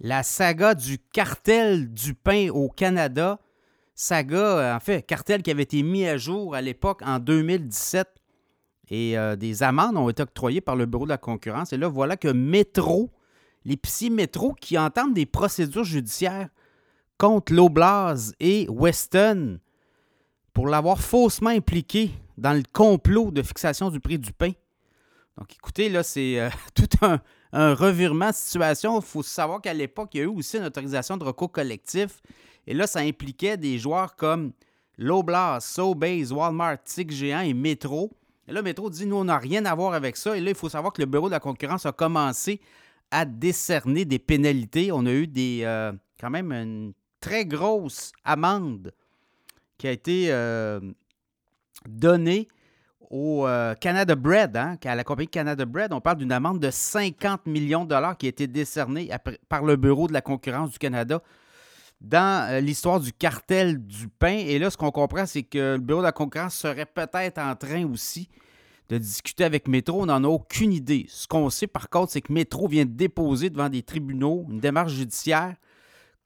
la saga du cartel du pain au Canada. Saga, en fait, cartel qui avait été mis à jour à l'époque en 2017. Et euh, des amendes ont été octroyées par le Bureau de la concurrence. Et là, voilà que Métro, l'épicier Métro, qui entament des procédures judiciaires contre Loblaws et Weston pour l'avoir faussement impliqué dans le complot de fixation du prix du pain. Donc, écoutez, là, c'est euh, tout un, revirement de situation. Il faut savoir qu'à l'époque, il y a eu aussi une autorisation de recours collectif. Et là, ça impliquait des joueurs comme Loblaws, Sobeys, Walmart, Tic Géant et Metro. Et là, Metro dit nous, on n'a rien à voir avec ça. Et là, il faut savoir que le Bureau de la concurrence a commencé à décerner des pénalités. On a eu des, euh, quand même une très grosse amende qui a été euh, donnée au euh, Canada Bread, hein, à la compagnie Canada Bread. On parle d'une amende de 50 millions de dollars qui a été décernée par le Bureau de la concurrence du Canada dans euh, l'histoire du cartel du pain. Et là, ce qu'on comprend, c'est que le Bureau de la concurrence serait peut-être en train aussi de discuter avec Métro. On n'en a aucune idée. Ce qu'on sait, par contre, c'est que Métro vient de déposer devant des tribunaux une démarche judiciaire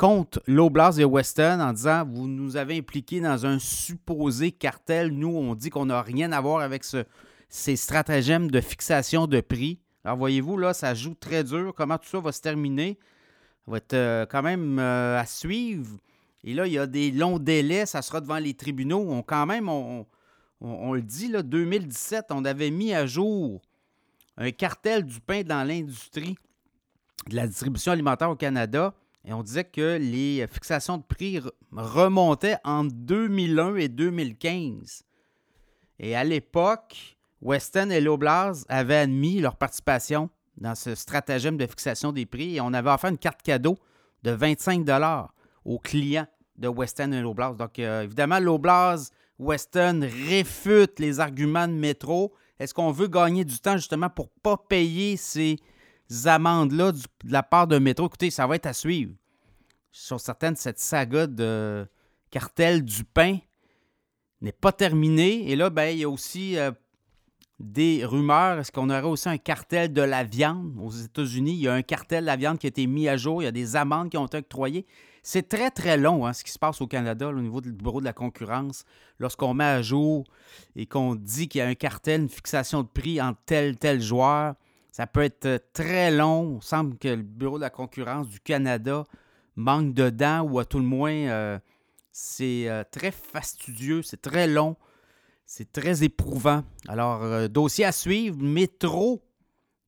contre Loblas et Weston en disant Vous nous avez impliqués dans un supposé cartel. Nous, on dit qu'on n'a rien à voir avec ces stratagèmes de fixation de prix. Alors, voyez-vous, là, ça joue très dur. Comment tout ça va se terminer? Ça va être euh, quand même euh, à suivre. Et là, il y a des longs délais. Ça sera devant les tribunaux. On, quand même, on, on le dit, là, 2017, on avait mis à jour un cartel du pain dans l'industrie de la distribution alimentaire au Canada. Et on disait que les fixations de prix remontaient entre 2001 et 2015. Et à l'époque, Weston et Loblaws avaient admis leur participation dans ce stratagème de fixation des prix et on avait offert une carte cadeau de 25 aux clients de Weston et Loblaws. Donc, euh, évidemment, Loblaws, Weston réfutent les arguments de métro. Est-ce qu'on veut gagner du temps justement pour ne pas payer ces amendes-là de la part de métro. Écoutez, ça va être à suivre. Je suis certain que cette saga de cartel du pain n'est pas terminée. Et là, ben, il y a aussi euh, des rumeurs. Est-ce qu'on aurait aussi un cartel de la viande? Aux États-Unis? Il y a un cartel de la viande qui a été mis à jour. Il y a des amendes qui ont été octroyées. C'est très, très long hein, ce qui se passe au Canada au niveau du bureau de la concurrence. Lorsqu'on met à jour et qu'on dit qu'il y a un cartel, une fixation de prix en tel, tel joueur, ça peut être euh, très long. Il semble que le Bureau de la concurrence du Canada manque de dents ou à tout le moins, euh, c'est euh, très fastidieux, c'est très long, c'est très éprouvant. Alors, dossier à suivre, Métro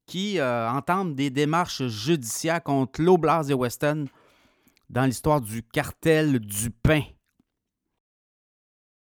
qui entame des démarches judiciaires contre Loblas et Weston dans l'histoire du cartel du pain.